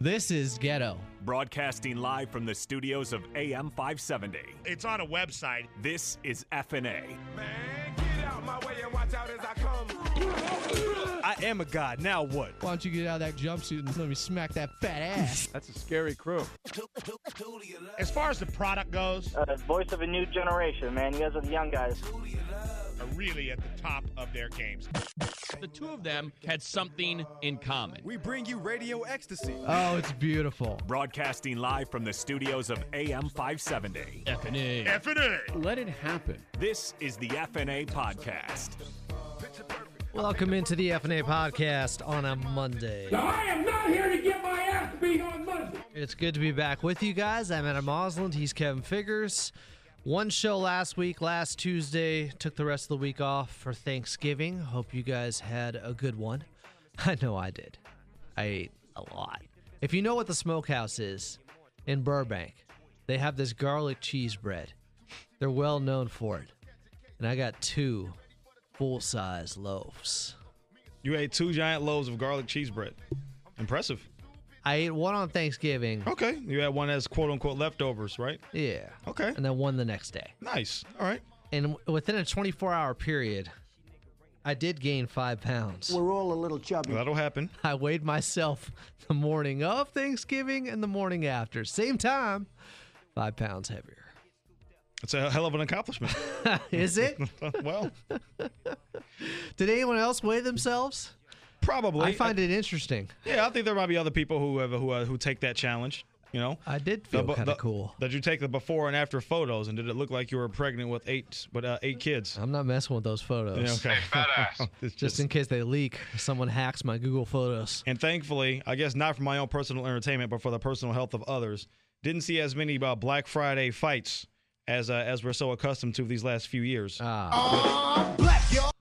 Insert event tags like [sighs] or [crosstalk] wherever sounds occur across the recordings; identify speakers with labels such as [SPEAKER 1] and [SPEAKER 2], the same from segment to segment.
[SPEAKER 1] This is Ghetto.
[SPEAKER 2] Broadcasting live from the studios of AM 570.
[SPEAKER 3] It's on a website.
[SPEAKER 2] This is FNA.
[SPEAKER 4] I am a god. Now what?
[SPEAKER 1] Why don't you get out of that jumpsuit and let me smack that fat ass? [laughs]
[SPEAKER 4] That's a scary crew.
[SPEAKER 3] As far as the product goes,
[SPEAKER 5] Uh, voice of a new generation, man. You guys are the young guys.
[SPEAKER 3] Are really at the top of their games.
[SPEAKER 6] The two of them had something in common.
[SPEAKER 4] We bring you radio ecstasy.
[SPEAKER 1] Oh, it's beautiful.
[SPEAKER 2] Broadcasting live from the studios of AM 570.
[SPEAKER 6] FNA.
[SPEAKER 3] F&A.
[SPEAKER 6] Let it happen.
[SPEAKER 2] This is the FNA podcast.
[SPEAKER 7] Welcome into the FNA podcast on a Monday.
[SPEAKER 8] I am not here to get my ass beat on Monday.
[SPEAKER 7] It's good to be back with you guys. I'm Adam Auslund. He's Kevin Figgers. One show last week, last Tuesday. Took the rest of the week off for Thanksgiving. Hope you guys had a good one. [laughs] I know I did. I ate a lot. If you know what the smokehouse is in Burbank, they have this garlic cheese bread. They're well known for it. And I got two full size loaves.
[SPEAKER 4] You ate two giant loaves of garlic cheese bread. Impressive.
[SPEAKER 7] I ate one on Thanksgiving.
[SPEAKER 4] Okay. You had one as quote unquote leftovers, right?
[SPEAKER 7] Yeah.
[SPEAKER 4] Okay.
[SPEAKER 7] And then one the next day.
[SPEAKER 4] Nice. All right.
[SPEAKER 7] And w- within a 24 hour period, I did gain five pounds.
[SPEAKER 8] We're all a little chubby.
[SPEAKER 4] That'll happen.
[SPEAKER 7] I weighed myself the morning of Thanksgiving and the morning after. Same time, five pounds heavier.
[SPEAKER 4] It's a hell of an accomplishment. [laughs]
[SPEAKER 7] Is it? [laughs]
[SPEAKER 4] well, [laughs]
[SPEAKER 7] Did anyone else weigh themselves?
[SPEAKER 4] Probably.
[SPEAKER 7] I find it interesting.
[SPEAKER 4] Yeah, I think there might be other people who have, who uh, who take that challenge. You know,
[SPEAKER 7] I did feel kind
[SPEAKER 4] the-
[SPEAKER 7] of cool.
[SPEAKER 4] Did you take the before and after photos, and did it look like you were pregnant with eight with uh, eight kids?
[SPEAKER 7] I'm not messing with those photos.
[SPEAKER 4] Yeah, okay. [laughs] It's
[SPEAKER 7] Just in case they leak, someone hacks my Google Photos.
[SPEAKER 4] And thankfully, I guess not for my own personal entertainment, but for the personal health of others, didn't see as many uh, Black Friday fights as uh, as we're so accustomed to these last few years.
[SPEAKER 7] Ah,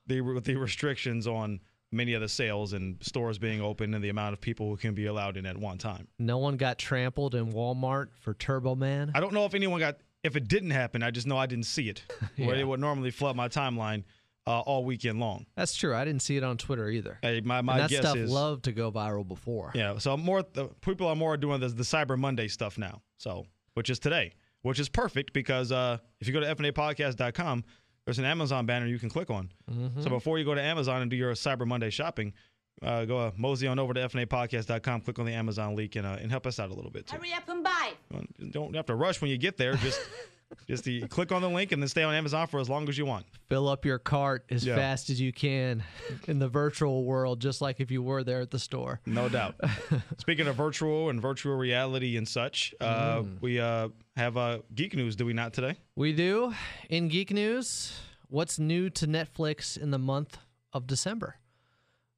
[SPEAKER 4] The the restrictions on many of the sales and stores being open and the amount of people who can be allowed in at one time.
[SPEAKER 7] no one got trampled in Walmart for Turbo Man.
[SPEAKER 4] I don't know if anyone got if it didn't happen. I just know I didn't see it. [laughs] Where it would normally flood my timeline uh, all weekend long.
[SPEAKER 7] That's true. I didn't see it on Twitter either.
[SPEAKER 4] Hey, my my
[SPEAKER 7] and that
[SPEAKER 4] guess
[SPEAKER 7] stuff
[SPEAKER 4] is
[SPEAKER 7] loved to go viral before.
[SPEAKER 4] Yeah, so more the people are more doing the, the Cyber Monday stuff now. So, which is today, which is perfect because uh, if you go to fnapodcast.com, there's an Amazon banner you can click on.
[SPEAKER 7] Mm-hmm.
[SPEAKER 4] So before you go to Amazon and do your Cyber Monday shopping, uh, go uh, mosey on over to fnapodcast.com, click on the Amazon link, and uh, and help us out a little bit too.
[SPEAKER 9] Hurry up and buy.
[SPEAKER 4] Well, Don't have to rush when you get there. Just [laughs] just the, click on the link and then stay on Amazon for as long as you want.
[SPEAKER 7] Fill up your cart as
[SPEAKER 4] Yeah.
[SPEAKER 7] fast as you can in the virtual world, just like if you were there at the store.
[SPEAKER 4] No doubt. [laughs] Speaking of virtual and virtual reality and such, uh,
[SPEAKER 7] Mm.
[SPEAKER 4] we uh, have uh, geek news, do we not today?
[SPEAKER 7] We do. In geek news, what's new to Netflix in the month of December?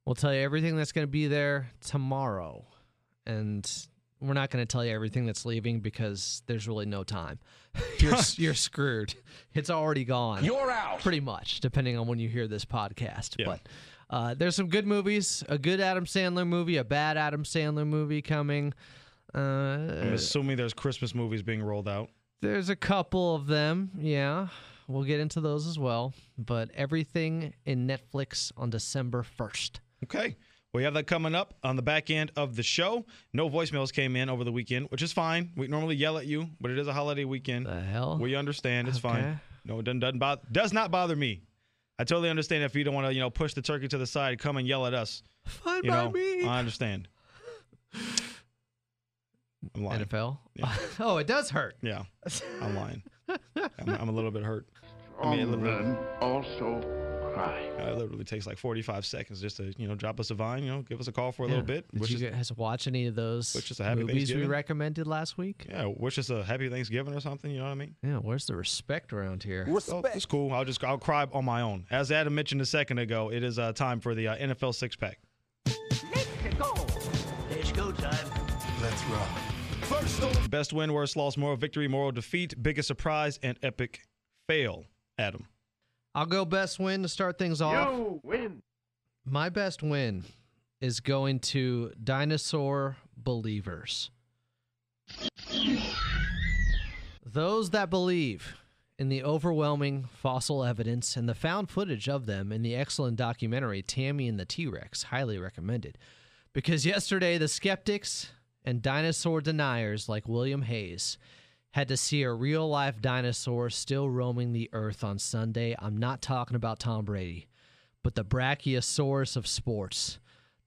[SPEAKER 7] We'll tell you everything that's going to be there tomorrow. And we're not going to tell you everything that's leaving because there's really no time. [laughs] You're, you're screwed. It's already gone.
[SPEAKER 8] You're out.
[SPEAKER 7] Pretty much, depending on when you hear this podcast.
[SPEAKER 4] Yeah.
[SPEAKER 7] But uh, there's some good movies, a good Adam Sandler movie, a bad Adam Sandler movie coming. Uh,
[SPEAKER 4] I'm assuming there's Christmas movies being rolled out.
[SPEAKER 7] there's a couple of them, yeah. We'll get into those as well. But everything in Netflix on December 1st.
[SPEAKER 4] Okay. We have that coming up on the back end of the show. No voicemails came in over the weekend, which is fine. We normally yell at you, but it is a holiday weekend.
[SPEAKER 7] The hell?
[SPEAKER 4] We understand. It's
[SPEAKER 7] Okay.
[SPEAKER 4] fine. No, it doesn't, doesn't bother, does not bother me. I totally understand if you don't want to, you know, push the turkey to the side, come and yell at us.
[SPEAKER 7] Fine
[SPEAKER 4] You
[SPEAKER 7] by
[SPEAKER 4] know,
[SPEAKER 7] me.
[SPEAKER 4] I understand. I'm lying.
[SPEAKER 7] NFL?
[SPEAKER 4] Yeah. [laughs]
[SPEAKER 7] oh, it does hurt.
[SPEAKER 4] Yeah, I'm lying. [laughs] I'm, I'm a little bit hurt. I mean, it literally,
[SPEAKER 8] also cry.
[SPEAKER 4] uh, it literally takes like 45 seconds just to, you know, drop us a vine, you know, give us a call for a
[SPEAKER 7] Yeah.
[SPEAKER 4] little bit.
[SPEAKER 7] Did
[SPEAKER 4] Wish
[SPEAKER 7] you guys watch any of those
[SPEAKER 4] wish us a happy
[SPEAKER 7] movies we
[SPEAKER 4] Thanksgiving.
[SPEAKER 7] recommended last week?
[SPEAKER 4] yeah, wish us a happy Thanksgiving or something. You know what I mean?
[SPEAKER 7] Yeah, where's the respect around here?
[SPEAKER 4] Oh, it's cool. I'll just I'll cry on my own. As Adam mentioned a second ago, it is uh, time for the uh, NFL six pack.
[SPEAKER 8] Let's go. It's go time.
[SPEAKER 10] Let's rock.
[SPEAKER 4] Best win, worst loss, moral victory, moral defeat, biggest surprise, and epic fail. Adam.
[SPEAKER 7] I'll go best win to start things off.
[SPEAKER 8] You win.
[SPEAKER 7] My best win is going to dinosaur believers. Those that believe in the overwhelming fossil evidence and the found footage of them in the excellent documentary Tammy and the T Rex, highly recommended. Because yesterday, the skeptics and dinosaur deniers like William Hayes had to see a real life dinosaur still roaming the earth on Sunday. I'm not talking about Tom Brady, but the Brachiosaurus of sports,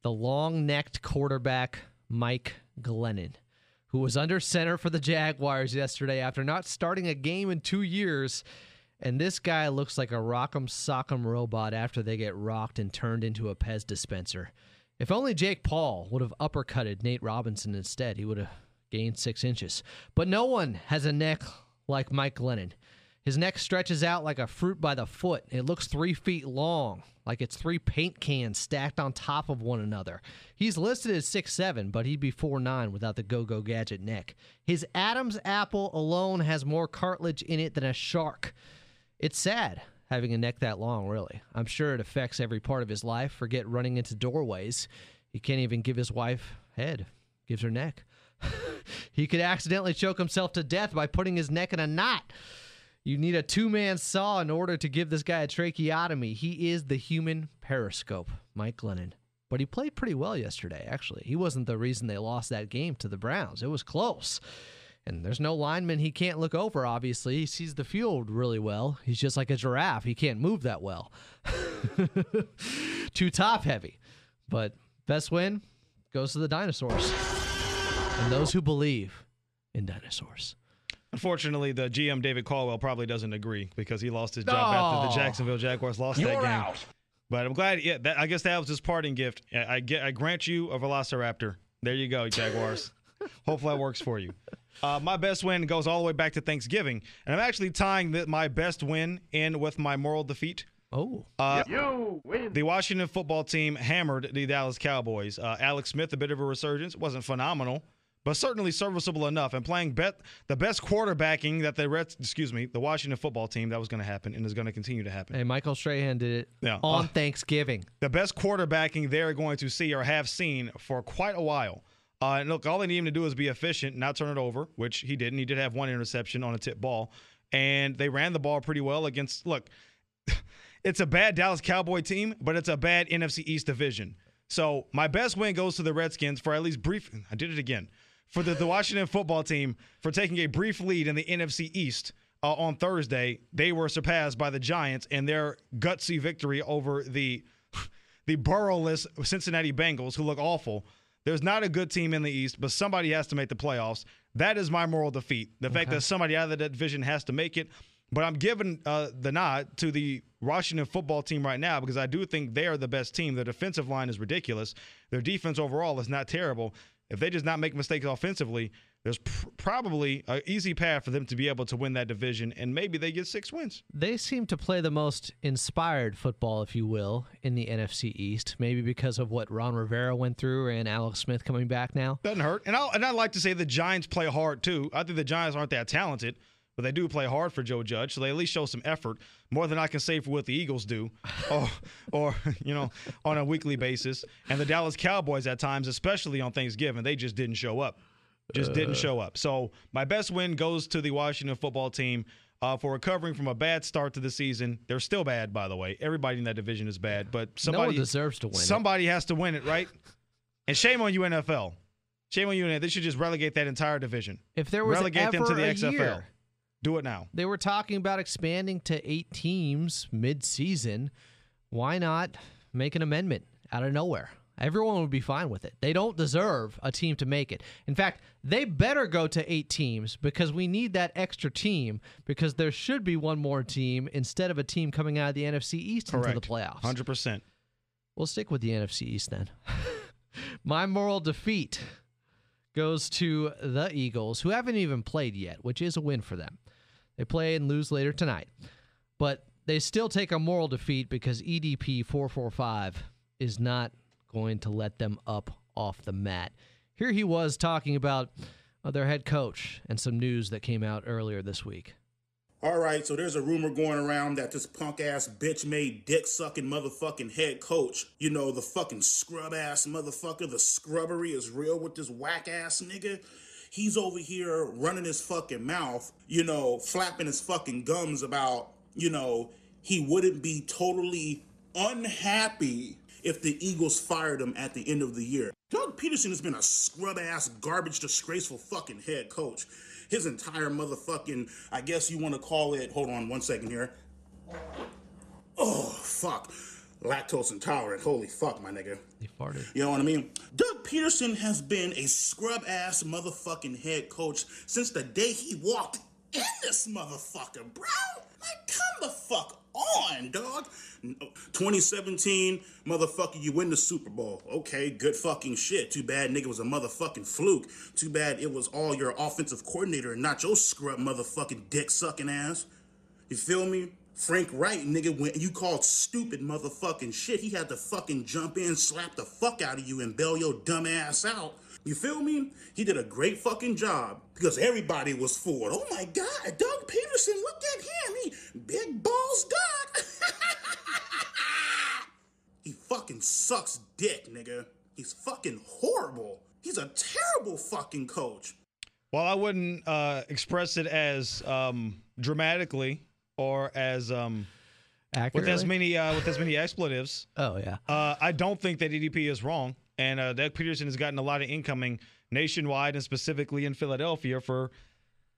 [SPEAKER 7] the long necked quarterback Mike Glennon, who was under center for the Jaguars yesterday after not starting a game in two years. And this guy looks like a rock'em sock'em robot after they get rocked and turned into a Pez dispenser. If only Jake Paul would have uppercutted Nate Robinson instead, he would have gained six inches. But no one has a neck like Mike Glennon. His neck stretches out like a fruit by the foot. It looks three feet long, like it's three paint cans stacked on top of one another. He's listed as six seven, but he'd be four nine without the go go gadget neck. His Adam's apple alone has more cartilage in it than a shark. It's sad having a neck that long, really. I'm sure it affects every part of his life. Forget running into doorways. He can't even give his wife head, gives her neck. [laughs] he could accidentally choke himself to death by putting his neck in a knot. You need a two man saw in order to give this guy a tracheotomy. He is the human periscope, Mike Glennon. But he played pretty well yesterday, actually. He wasn't the reason they lost that game to the Browns. It was close. And there's no lineman he can't look over, obviously. He sees the field really well. He's just like a giraffe. He can't move that well. [laughs] Too top heavy. But best win goes to the dinosaurs and those who believe in dinosaurs.
[SPEAKER 4] Unfortunately, the GM David Caldwell probably doesn't agree because he lost his job after the
[SPEAKER 7] Oh.
[SPEAKER 4] Jacksonville Jaguars lost that
[SPEAKER 8] You're
[SPEAKER 4] game.
[SPEAKER 8] out.
[SPEAKER 4] But I'm glad. Yeah, that, I guess that was his parting gift. I, I get. I grant you a Velociraptor. There you go, Jaguars. [laughs] Hopefully that works for you. Uh, my best win goes all the way back to Thanksgiving, and I'm actually tying the, my best win in with my moral defeat.
[SPEAKER 7] Oh,
[SPEAKER 4] Uh,
[SPEAKER 8] You win.
[SPEAKER 4] the Washington football team hammered the Dallas Cowboys. Uh, Alex Smith, a bit of a resurgence, wasn't phenomenal, but certainly serviceable enough. And playing bet the best quarterbacking that the Reds, excuse me, the Washington football team that was going to happen and is going to continue to happen.
[SPEAKER 7] hey, Michael Strahan did it
[SPEAKER 4] Yeah.
[SPEAKER 7] on
[SPEAKER 4] Uh,
[SPEAKER 7] Thanksgiving.
[SPEAKER 4] the best quarterbacking they're going to see or have seen for quite a while. Uh, and look, all they need him to do is be efficient, not turn it over, which he didn't. He did have one interception on a tip ball, and they ran the ball pretty well against. Look, [laughs] it's a bad Dallas Cowboy team, but it's a bad NFC East division. So my best win goes to the Redskins for at least brief. I did it again for the, the Washington football team for taking a brief lead in the NFC East uh, on Thursday. They were surpassed by the Giants in their gutsy victory over the the burrowless Cincinnati Bengals, who look awful. There's not a good team in the East, but somebody has to make the playoffs. That is my moral defeat. The fact that somebody out of that division has to make it. But I'm giving uh, the nod to the Washington football team right now because I do think they are the best team. Their defensive line is ridiculous. Their defense overall is not terrible. If they just not make mistakes offensively, there's pr- probably an easy path for them to be able to win that division, and maybe they get six wins.
[SPEAKER 7] They seem to play the most inspired football, if you will, in the NFC East. Maybe because of what Ron Rivera went through and Alex Smith coming back now.
[SPEAKER 4] Doesn't hurt. And I and I like to say the Giants play hard too. I think the Giants aren't that talented, but they do play hard for Joe Judge, so they at least show some effort, more than I can say for what the Eagles do, [laughs] or or you know on a weekly basis. And the Dallas Cowboys at times, especially on Thanksgiving, they just didn't show up. Just didn't show up. So my best win goes to the Washington football team. Uh, for recovering from a bad start to the season, they're still bad, by the way. Everybody in that division is bad, but somebody
[SPEAKER 7] deserves to win it.
[SPEAKER 4] Somebody has to win it, right? And shame on you, NFL. Shame on you, NFL. They should just relegate that entire division.
[SPEAKER 7] If there was
[SPEAKER 4] relegate them to the
[SPEAKER 7] a
[SPEAKER 4] XFL.
[SPEAKER 7] year-
[SPEAKER 4] Do it now.
[SPEAKER 7] They were talking about expanding to eight teams mid-season. Why not make an amendment out of nowhere? Everyone would be fine with it. They don't deserve a team to make it. In fact, they better go to eight teams because we need that extra team because there should be one more team instead of a team coming out of the NFC East into the playoffs.
[SPEAKER 4] Hundred percent.
[SPEAKER 7] We'll stick with the NFC East then. [laughs] My moral defeat goes to the Eagles, who haven't even played yet, which is a win for them. They play and lose later tonight, but they still take a moral defeat because EDP 445 is not going to let them up off the mat. Here he was talking about uh, their head coach and some news that came out earlier this week.
[SPEAKER 11] All right, so there's a rumor going around that this punk ass bitch made dick sucking motherfucking head coach, you know, the fucking scrub ass motherfucker, the scrubbery is real with this whack ass nigga. He's over here running his fucking mouth, you know, flapping his fucking gums about, you know, he wouldn't be totally unhappy if the Eagles fired him at the end of the year. Doug Pederson has been a scrub ass, garbage, disgraceful fucking head coach. His entire motherfucking, I guess you want to call it, hold on one second here. Oh, fuck. Lactose intolerant. Holy fuck, my nigga.
[SPEAKER 7] He farted.
[SPEAKER 11] You know what I mean? Doug Pederson has been a scrub ass motherfucking head coach since the day he walked in this motherfucker, bro. Like, come the fuck on, dog. 2017, motherfucker, you win the Super Bowl. Okay, good fucking shit. Too bad nigga was a motherfucking fluke. Too bad it was all your offensive coordinator and not your scrub motherfucking dick sucking ass. You feel me? Frank Reich, nigga, when you called stupid motherfucking shit, he had to fucking jump in, slap the fuck out of you, and bail your dumb ass out. You feel me? He did a great fucking job because everybody was for it. Oh my God, Doug Pederson, look at him. He big balls Doug. [laughs] he fucking sucks dick, nigga. He's fucking horrible. He's a terrible fucking coach.
[SPEAKER 4] Well, I wouldn't uh, express it as um, dramatically or as um, with as many uh, with as many expletives.
[SPEAKER 7] Oh yeah.
[SPEAKER 4] Uh, I don't think that EDP is wrong, and uh, Doug Pederson has gotten a lot of incoming nationwide and specifically in Philadelphia for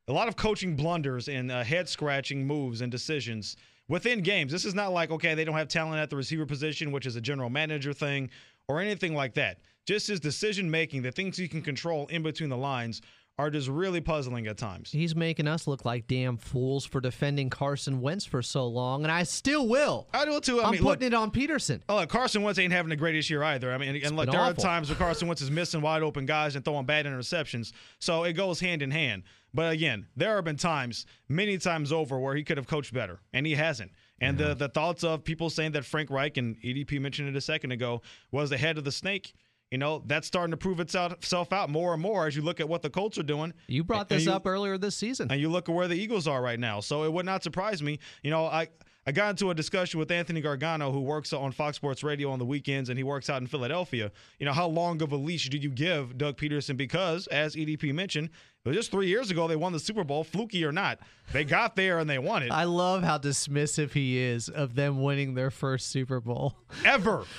[SPEAKER 4] a lot of coaching blunders and uh, head scratching moves and decisions within games. This is not like okay, they don't have talent at the receiver position, which is a general manager thing, or anything like that. Just his decision making, the things he can control in between the lines, are just really puzzling at times.
[SPEAKER 7] He's making us look like damn fools for defending Carson Wentz for so long, and I still will.
[SPEAKER 4] I do too. I
[SPEAKER 7] I'm
[SPEAKER 4] mean,
[SPEAKER 7] putting
[SPEAKER 4] look,
[SPEAKER 7] it on Pederson.
[SPEAKER 4] Oh, look, Carson Wentz ain't having the greatest year either. I mean, and look, there
[SPEAKER 7] awful.
[SPEAKER 4] are times where Carson Wentz is missing wide open guys and throwing bad interceptions. So it goes hand in hand. But again, there have been times, many times over, where he could have coached better, and he hasn't. And the mm-hmm. the thoughts of people saying that Frank Reich and EDP mentioned it a second ago was the head of the snake. You know, that's starting to prove itself out more and more as you look at what the Colts are doing.
[SPEAKER 7] You brought this
[SPEAKER 4] you-
[SPEAKER 7] up earlier this season.
[SPEAKER 4] and you look at where the Eagles are right now. So it would not surprise me. You know, I I got into a discussion with Anthony Gargano, who works on Fox Sports Radio on the weekends, and he works out in Philadelphia. You know, how long of a leash do you give Doug Pederson? Because, as EDP mentioned, it was just three years ago they won the Super Bowl, fluky or not. They got there and they won it.
[SPEAKER 7] I love how dismissive he is of them winning their first Super Bowl.
[SPEAKER 4] Ever. [laughs]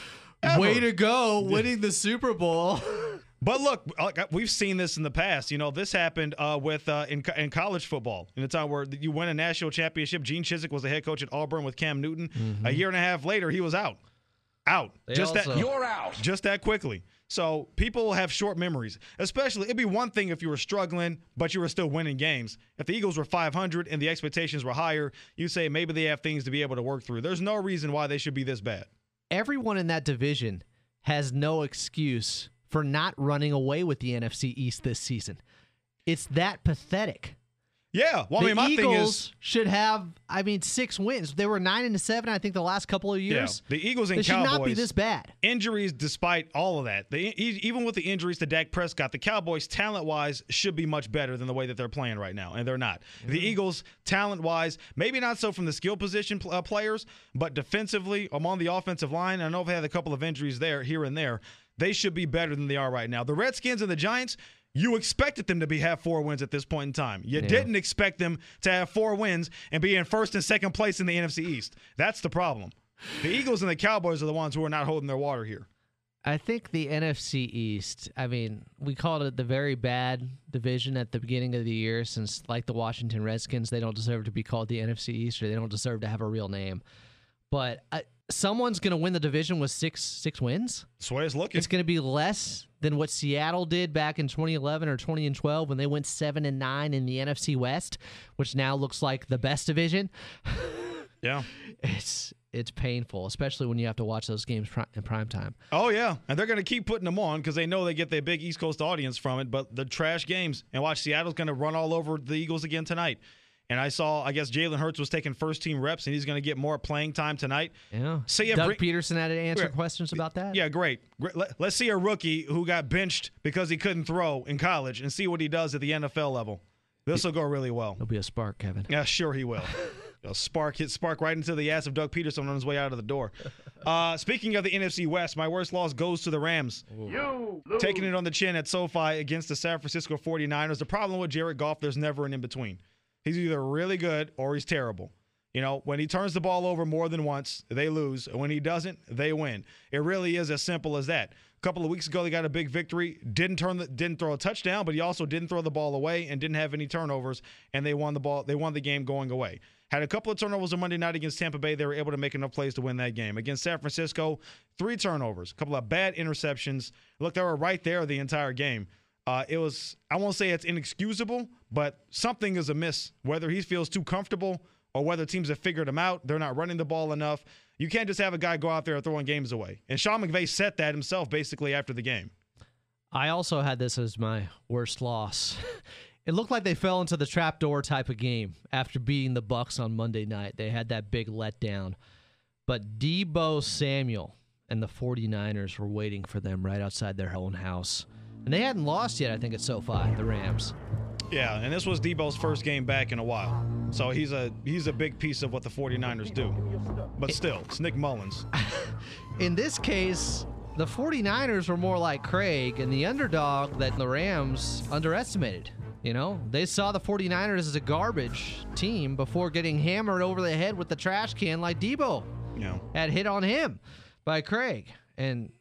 [SPEAKER 7] Way to go, winning the Super Bowl. [laughs]
[SPEAKER 4] But look, uh, we've seen this in the past. You know, this happened uh, with uh, in, in college football in the time where you win a national championship. Gene Chizik was the head coach at Auburn with Cam Newton. A year and a half later, he was out, out.
[SPEAKER 7] They
[SPEAKER 4] just
[SPEAKER 7] also-
[SPEAKER 4] that
[SPEAKER 7] You're
[SPEAKER 4] out. Just that quickly. So people have short memories. Especially, it'd be one thing if you were struggling, but you were still winning games. If the Eagles were 500 and the expectations were higher, you say maybe they have things to be able to work through. There's no reason why they should be this bad.
[SPEAKER 7] Everyone in that division has no excuse for not running away with the NFC East this season. It's that pathetic.
[SPEAKER 4] Yeah. Well, I
[SPEAKER 7] the
[SPEAKER 4] mean, my
[SPEAKER 7] Eagles
[SPEAKER 4] thing is.
[SPEAKER 7] should have, I mean, six wins. They were nine and seven, I think, the last couple of years.
[SPEAKER 4] Yeah, the Eagles and
[SPEAKER 7] they should not be this bad.
[SPEAKER 4] Injuries, despite all of that, they, even with the injuries to Dak Prescott, the Cowboys, talent-wise, should be much better than the way that they're playing right now, and they're not. The Eagles, talent-wise, maybe not so from the skill position pl- uh, players, but defensively, among the offensive line, I know they had a couple of injuries there, here and there. They should be better than they are right now. The Redskins and the Giants. You expected them to be have four wins at this point in time. You
[SPEAKER 7] Yeah.
[SPEAKER 4] didn't expect them to have four wins and be in first and second place in the NFC East. That's the problem. The Eagles and the Cowboys are the ones who are not holding their water here.
[SPEAKER 7] I think the NFC East, I mean, we called it the very bad division at the beginning of the year since, like the Washington Redskins, they don't deserve to be called the NFC East or they don't deserve to have a real name. But uh, someone's going to win the division with six six wins.
[SPEAKER 4] That's the way it's looking.
[SPEAKER 7] It's going to be less than what Seattle did back in 2011 or 20 and 12 when they went 7 and 9 in the NFC West, which now looks like the best division. [laughs]
[SPEAKER 4] Yeah.
[SPEAKER 7] It's it's painful, especially when you have to watch those games pri- in prime time.
[SPEAKER 4] Oh yeah, and they're going to keep putting them on because they know they get their big East Coast audience from it. But the trash games, and watch Seattle's going to run all over the Eagles again tonight. And I saw, I guess Jalen Hurts was taking first team reps, and he's going to get more playing time tonight.
[SPEAKER 7] Yeah.
[SPEAKER 4] See ya,
[SPEAKER 7] Doug
[SPEAKER 4] bring-
[SPEAKER 7] Pederson had to answer
[SPEAKER 4] Yeah.
[SPEAKER 7] questions about that.
[SPEAKER 4] Yeah, great. Great. Let- Let's see a rookie who got benched because he couldn't throw in college and see what he does at the NFL level. This will go really well.
[SPEAKER 7] He'll be a spark, Kevin.
[SPEAKER 4] Yeah, sure he will. [laughs] He'll spark hit spark right into the ass of Doug Pederson on his way out of the door. [laughs] Uh, speaking of the NFC West, my worst loss goes to the Rams.
[SPEAKER 8] You
[SPEAKER 4] Taking it on the chin at SoFi against the San Francisco 49ers. The problem with Jared Goff, there's never an in between. He's either really good or he's terrible. You know, when he turns the ball over more than once, they lose. When he doesn't, they win. It really is as simple as that. A couple of weeks ago, they got a big victory. Didn't turn the, didn't throw a touchdown, but he also didn't throw the ball away and didn't have any turnovers. And they won the ball. They won the game going away. Had a couple of turnovers on Monday night against Tampa Bay. They were able to make enough plays to win that game. Against San Francisco, three turnovers, a couple of bad interceptions. Look, they were right there the entire game. Uh, it was, I won't say it's inexcusable, but something is amiss. Whether he feels too comfortable or whether teams have figured him out, they're not running the ball enough. You can't just have a guy go out there throwing games away. And Sean McVay said that himself basically after the game.
[SPEAKER 7] I also had this as my worst loss. [laughs] It looked like they fell into the trapdoor type of game after beating the Bucs on Monday night. They had that big letdown. But Deebo Samuel and the 49ers were waiting for them right outside their own house. And they hadn't lost yet, I think, at SoFi, the Rams.
[SPEAKER 4] Yeah, and this was Deebo's first game back in a while. So he's a he's a big piece of what the 49ers do. But still, it's Nick Mullens. [laughs]
[SPEAKER 7] In this case, the 49ers were more like Craig and the underdog that the Rams underestimated. You know, they saw the 49ers as a garbage team before getting hammered over the head with the trash can like Deebo
[SPEAKER 4] Yeah.
[SPEAKER 7] had hit on him by Craig. And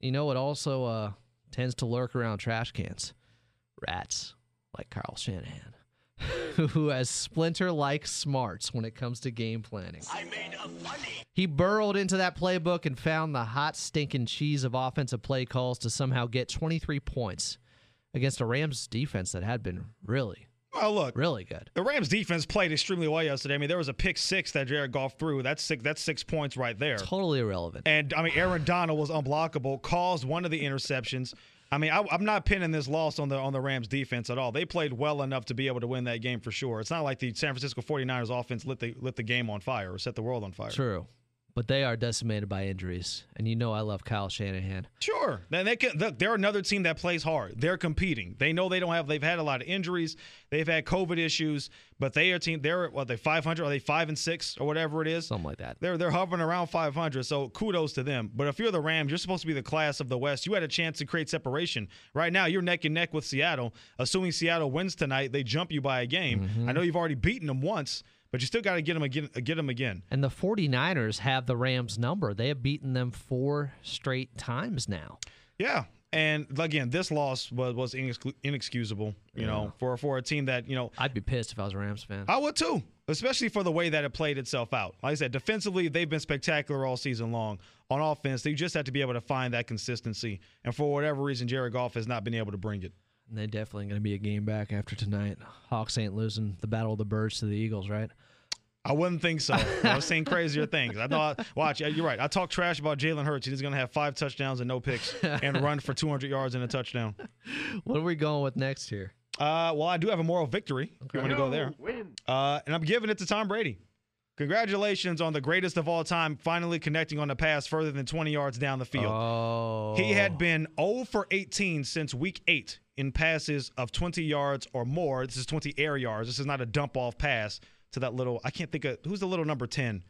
[SPEAKER 7] you know what also uh, tends to lurk around trash cans? Rats, like Carl Shanahan, [laughs] who has splinter like smarts when it comes to game planning.
[SPEAKER 8] I made a funny.
[SPEAKER 7] He burrowed into that playbook and found the hot stinking cheese of offensive play calls to somehow get 23 points against a Rams defense that had been really,
[SPEAKER 4] Well, look,
[SPEAKER 7] really good.
[SPEAKER 4] the Rams defense played extremely well yesterday. I mean, there was a pick six that Jared Goff threw. That's six. That's six points right there.
[SPEAKER 7] Totally irrelevant.
[SPEAKER 4] And I mean, Aaron Donald was unblockable, caused one of the interceptions. I mean, I, I'm not pinning this loss on the on the Rams defense at all. They played well enough to be able to win that game for sure. It's not like the San Francisco 49ers offense lit the lit the game on fire or set the world on fire.
[SPEAKER 7] True. But they are decimated by injuries. And you know I love Kyle Shanahan.
[SPEAKER 4] Sure. Then they can look, they're another team that plays hard. They're competing. They know they don't have they've had a lot of injuries. They've had COVID issues, but they are team they're what they 500 are they 5 and 6 or whatever it is.
[SPEAKER 7] Something like that.
[SPEAKER 4] They're they're hovering around 500. So kudos to them. But if you're the Rams, you're supposed to be the class of the West. You had a chance to create separation. Right now, you're neck and neck with Seattle. Assuming Seattle wins tonight, they jump you by a game.
[SPEAKER 7] Mm-hmm.
[SPEAKER 4] I know you've already beaten them once, but you still got to get them again get them again.
[SPEAKER 7] And the 49ers have the Rams number. They have beaten them four straight times now.
[SPEAKER 4] Yeah. And again, this loss was was inexcusable, you know, for for a team that, you know,
[SPEAKER 7] I'd be pissed if I was a Rams fan.
[SPEAKER 4] I would too, especially for the way that it played itself out. Like I said, defensively, they've been spectacular all season long. On offense, they just have to be able to find that consistency. And for whatever reason, Jared Goff has not been able to bring it.
[SPEAKER 7] And they definitely going to be a game back after tonight. Hawks ain't losing the Battle of the Birds to the Eagles, right?
[SPEAKER 4] I wouldn't think so. I was saying crazier things. I thought, watch, you're right. I talked trash about Jalen Hurts. He's going to have five touchdowns and no picks and run for 200 yards and a touchdown. [laughs]
[SPEAKER 7] What are we going with next here?
[SPEAKER 4] Uh, well, I do have a moral victory. If you want to go there.
[SPEAKER 8] Win.
[SPEAKER 4] Uh, and I'm giving it to Tom Brady. Congratulations on the greatest of all time finally connecting on a pass further than 20 yards down the field.
[SPEAKER 7] Oh.
[SPEAKER 4] He had been 0 for 18 since week 8 in passes of 20 yards or more. This is 20 air yards. This is not a dump off pass to that little I can't think of who's the little number 10.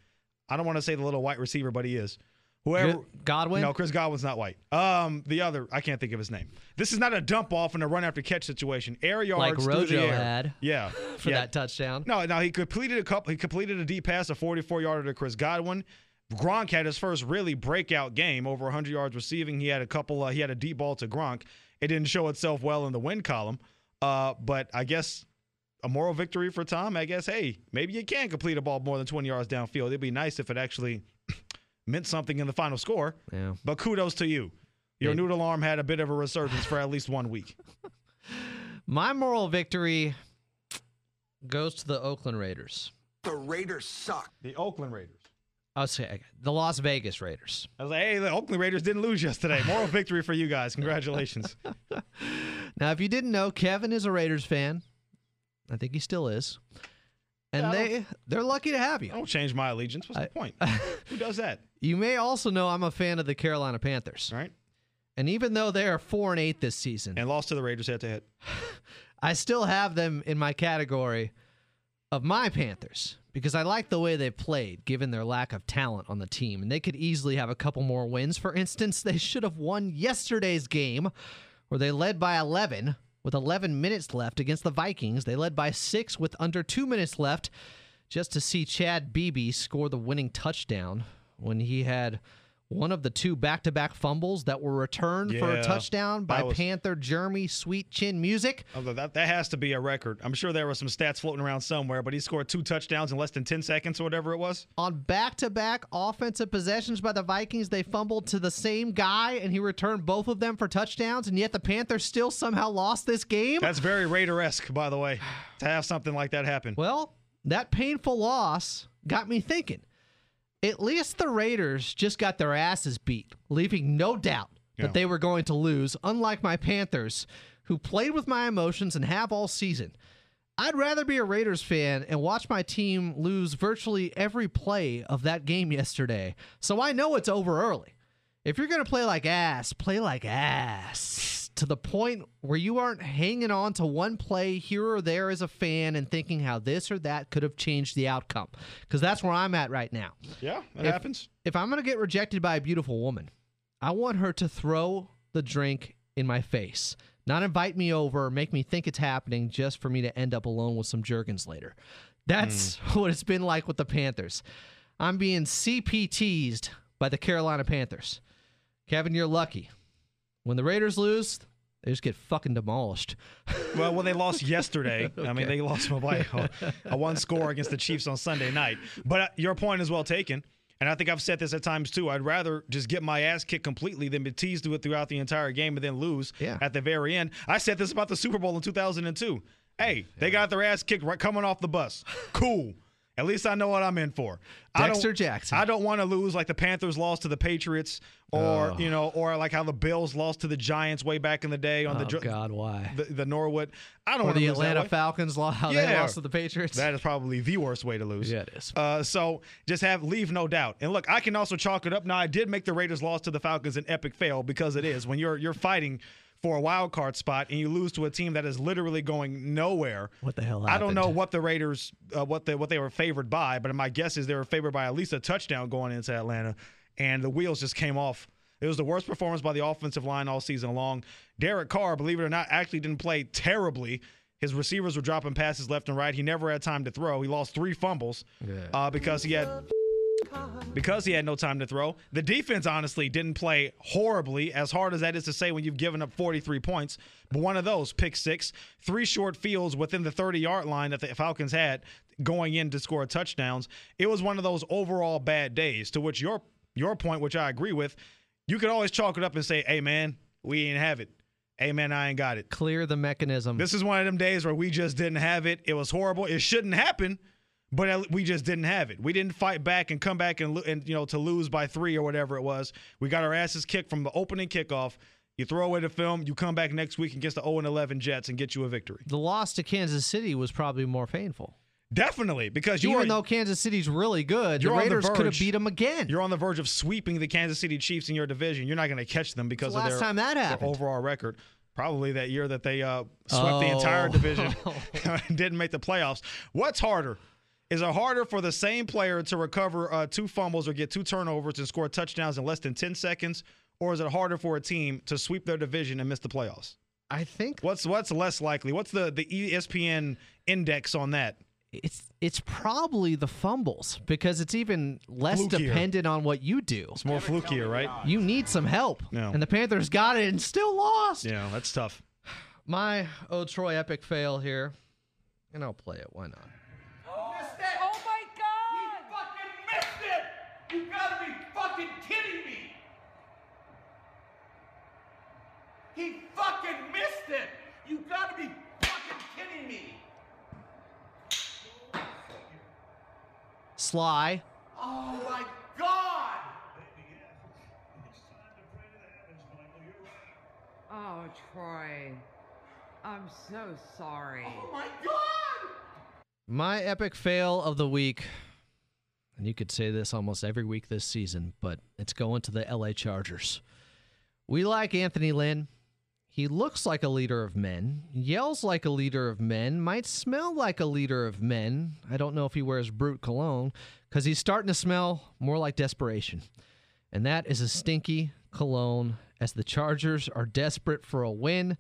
[SPEAKER 4] I don't want to say the little white receiver, but he is. Whoever
[SPEAKER 7] Godwin?
[SPEAKER 4] No, Chris Godwin's not white. Um, the other I can't think of his name. This is not a dump off and a run after catch situation. Air yards
[SPEAKER 7] Like
[SPEAKER 4] through the
[SPEAKER 7] Rojo
[SPEAKER 4] air.
[SPEAKER 7] had
[SPEAKER 4] Yeah, [laughs]
[SPEAKER 7] for
[SPEAKER 4] yeah.
[SPEAKER 7] that touchdown.
[SPEAKER 4] No, no, he completed a couple. He completed a deep pass, a 44 yarder to Chris Godwin. Gronk had his first really breakout game, over 100 yards receiving. He had a couple. Uh, he had a deep ball to Gronk. It didn't show itself well in the win column, uh, but I guess a moral victory for Tom. I guess hey, maybe you can complete a ball more than 20 yards downfield. It'd be nice if it actually meant something in the final score.
[SPEAKER 7] Yeah.
[SPEAKER 4] But kudos to you. Your
[SPEAKER 7] Yeah.
[SPEAKER 4] noodle arm had a bit of a resurgence for at least one week. [laughs]
[SPEAKER 7] My moral victory goes to the Oakland Raiders.
[SPEAKER 8] The Raiders suck.
[SPEAKER 4] The Oakland Raiders.
[SPEAKER 7] I'll say the Las Vegas Raiders.
[SPEAKER 4] I was like, hey, the Oakland Raiders didn't lose yesterday. Moral [laughs] victory for you guys. Congratulations. [laughs]
[SPEAKER 7] Now, if you didn't know, Kevin is a Raiders fan. I think he still is. And
[SPEAKER 4] Yeah,
[SPEAKER 7] they they're lucky to have you.
[SPEAKER 4] I don't change my allegiance. What's the point? [laughs] Who does that?
[SPEAKER 7] You may also know I'm a fan of the Carolina Panthers.
[SPEAKER 4] Right.
[SPEAKER 7] And even though they are four and eight this season,
[SPEAKER 4] And lost to the Raiders head to head. [sighs]
[SPEAKER 7] I still have them in my category of my Panthers because I like the way they played given their lack of talent on the team. And they could easily have a couple more wins. For instance, they should have won yesterday's game where they led by 11 with 11 minutes left against the Vikings. They led by six with under two minutes left just to see Chad Beebe score the winning touchdown when he had one of the two back-to-back fumbles that were returned for a touchdown by
[SPEAKER 4] was-
[SPEAKER 7] Panther Jeremy Sweet Chin Music.
[SPEAKER 4] Although that, that has to be a record. I'm sure there were some stats floating around somewhere, but he scored two touchdowns in less than 10 seconds or whatever it was.
[SPEAKER 7] On back-to-back offensive possessions by the Vikings, they fumbled to the same guy and he returned both of them for touchdowns, and yet the Panthers still somehow lost this game.
[SPEAKER 4] That's very Raider-esque, by the way, to have something like that happen.
[SPEAKER 7] Well, that painful loss got me thinking. At least the Raiders just got their asses beat, leaving no doubt
[SPEAKER 4] Yeah.
[SPEAKER 7] that they were going to lose, unlike my Panthers, who played with my emotions and have all season. I'd rather be a Raiders fan and watch my team lose virtually every play of that game yesterday. So I know it's over early. If you're going to play like ass, play like ass to the point where you aren't hanging on to one play here or there as a fan and thinking how this or that could have changed the outcome. Because that's where I'm at right now.
[SPEAKER 4] Yeah, that
[SPEAKER 7] If-
[SPEAKER 4] happens.
[SPEAKER 7] If I'm going to get rejected by a beautiful woman, I want her to throw the drink in my face, not invite me over or make me think it's happening just for me to end up alone with some Jergens later. That's hmm. [laughs] what it's been like with the Panthers. I'm being CPT'd by the Carolina Panthers. Kevin, you're lucky. When the Raiders lose, they just get fucking demolished. [laughs]
[SPEAKER 4] Well, when they lost yesterday, I mean, they lost by a, [laughs] a one score against the Chiefs on Sunday night. But uh, your point is well taken. And I think I've said this at times too. I'd rather just get my ass kicked completely than be teased with throughout the entire game and then lose
[SPEAKER 7] Yeah.
[SPEAKER 4] at the very end. I said this about the Super Bowl in 2002. Hey, they got their ass kicked right coming off the bus. Cool. At least I know what I'm in for. I
[SPEAKER 7] Dexter
[SPEAKER 4] don't-
[SPEAKER 7] Jackson.
[SPEAKER 4] I don't want to lose like the Panthers lost to the Patriots, or
[SPEAKER 7] Oh.
[SPEAKER 4] you know, or like how the Bills lost to the Giants way back in the day on
[SPEAKER 7] oh,
[SPEAKER 4] the
[SPEAKER 7] God, why?
[SPEAKER 4] the, the Norwood. I don't want to
[SPEAKER 7] the Atlanta. Falcons, lo- how they
[SPEAKER 4] Yeah.
[SPEAKER 7] lost to the Patriots.
[SPEAKER 4] That is probably the worst way to lose.
[SPEAKER 7] Yeah, it is.
[SPEAKER 4] Uh, so just have leave no doubt. And look, I can also chalk it up. Now I did make the Raiders loss to the Falcons an epic fail because it is when you're you're fighting for a wild card spot and you lose to a team that is literally going nowhere.
[SPEAKER 7] What the hell Happened?
[SPEAKER 4] I don't know what the Raiders uh, what they what they were favored by, but my guess is they were favored by at least a touchdown going into Atlanta, and the wheels just came off. It was the worst performance by the offensive line all season long. Derek Carr, believe it or not, actually didn't play terribly. His receivers were dropping passes left and right. He never had time to throw. He lost three fumbles uh, because he had because he had no time to throw. The defense honestly didn't play horribly, as hard as that is to say when you've given up 43 points. But one of those, pick six, three short fields within the 30 yard line that the Falcons had going in to score touchdowns. It was one of those overall bad days. To which your your point, which I agree with, you could always chalk it up and say, "Hey man, we ain't have it. Hey man, I ain't got it."
[SPEAKER 7] Clear the mechanism.
[SPEAKER 4] This is one of them days where we just didn't have it. It was horrible. It shouldn't happen, but we just didn't have it. We didn't fight back and come back and, and you know to lose by three or whatever it was. We got our asses kicked from the opening kickoff. You throw away the film. You come back next week against the 0 and 11 Jets and get you a victory.
[SPEAKER 7] the loss to Kansas City was probably more painful.
[SPEAKER 4] Definitely, because you
[SPEAKER 7] Even
[SPEAKER 4] are
[SPEAKER 7] though Kansas City's really good, the Raiders could have beat them again.
[SPEAKER 4] You're on the verge of sweeping the Kansas City Chiefs in your division. You're not going to catch them because
[SPEAKER 7] the
[SPEAKER 4] of
[SPEAKER 7] last
[SPEAKER 4] their,
[SPEAKER 7] time that happened?
[SPEAKER 4] overall record. Probably that year that they uh, swept the entire
[SPEAKER 7] Oh.
[SPEAKER 4] division [laughs] [laughs] didn't make the playoffs. What's harder? Is it harder for the same player to recover uh, two fumbles or get two turnovers and score touchdowns in less than 10 seconds? Or is it harder for a team to sweep their division and miss the playoffs?
[SPEAKER 7] I think
[SPEAKER 4] What's what's less likely? What's the, the ESPN index on that?
[SPEAKER 7] it's it's probably the fumbles because it's even less
[SPEAKER 4] Flukier.
[SPEAKER 7] dependent on what you do.
[SPEAKER 4] It's more flukier, right?
[SPEAKER 7] You need some help,
[SPEAKER 4] Yeah.
[SPEAKER 7] and the Panthers got it and still lost.
[SPEAKER 4] Yeah, that's tough. [sighs]
[SPEAKER 7] My oh Troy epic fail here, and I'll play it. Why not?
[SPEAKER 8] Oh my god! You fucking missed it! You gotta be fucking kidding me! He fucking missed it! You gotta be fucking kidding me!
[SPEAKER 7] Sly.
[SPEAKER 8] Oh my god!
[SPEAKER 12] Oh, Troy. I'm so sorry.
[SPEAKER 8] Oh my god!
[SPEAKER 7] My epic fail of the week, and you could say this almost every week this season, but it's going to the LA Chargers. We like Anthony Lynn. He looks like a leader of men, yells like a leader of men, might smell like a leader of men. I don't know if he wears Brut cologne because he's starting to smell more like desperation. And that is a stinky cologne as the Chargers are desperate for a win.